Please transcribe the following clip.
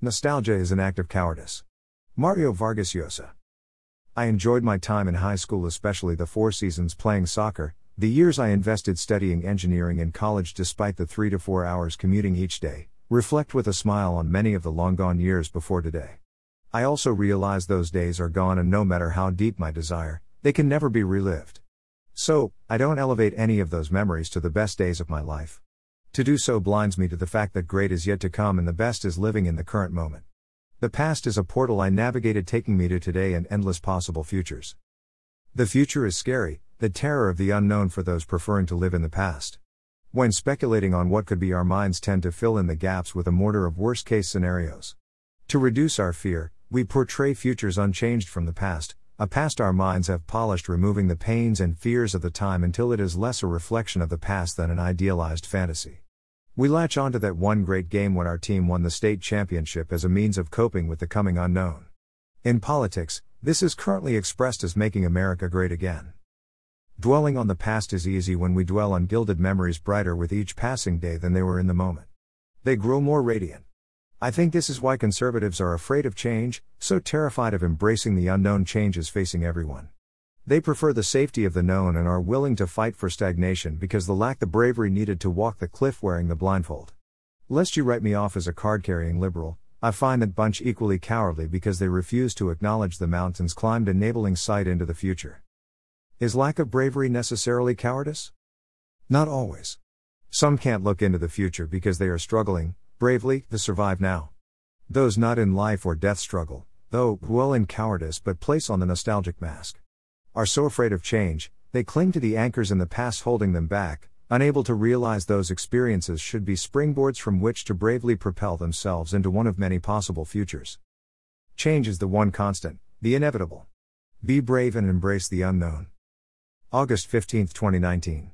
Nostalgia is an act of cowardice. Mario Vargas Llosa. I enjoyed my time in high school, especially the four seasons playing soccer, the years I invested studying engineering in college despite the three to four hours commuting each day, reflect with a smile on many of the long gone years before today. I also realize those days are gone, and no matter how deep my desire, they can never be relived. So, I don't elevate any of those memories to the best days of my life. To do so blinds me to the fact that great is yet to come and the best is living in the current moment. The past is a portal I navigated taking me to today and endless possible futures. The future is scary, the terror of the unknown for those preferring to live in the past. When speculating on what could be, our minds tend to fill in the gaps with a mortar of worst case scenarios. To reduce our fear, we portray futures unchanged from the past, a past our minds have polished, removing the pains and fears of the time until it is less a reflection of the past than an idealized fantasy. We latch onto that one great game when our team won the state championship as a means of coping with the coming unknown. In politics, this is currently expressed as making America great again. Dwelling on the past is easy when we dwell on gilded memories brighter with each passing day than they were in the moment. They grow more radiant. I think this is why conservatives are afraid of change, so terrified of embracing the unknown changes facing everyone. They prefer the safety of the known and are willing to fight for stagnation because they lack the bravery needed to walk the cliff wearing the blindfold. Lest you write me off as a card carrying liberal, I find that bunch equally cowardly because they refuse to acknowledge the mountains climbed, enabling sight into the future. Is lack of bravery necessarily cowardice? Not always. Some can't look into the future because they are struggling, bravely, the survive now. Those not in life or death struggle, though, dwell in cowardice but place on the nostalgic mask. Are so afraid of change, they cling to the anchors in the past holding them back, unable to realize those experiences should be springboards from which to bravely propel themselves into one of many possible futures. Change is the one constant, the inevitable. Be brave and embrace the unknown. August 15, 2019.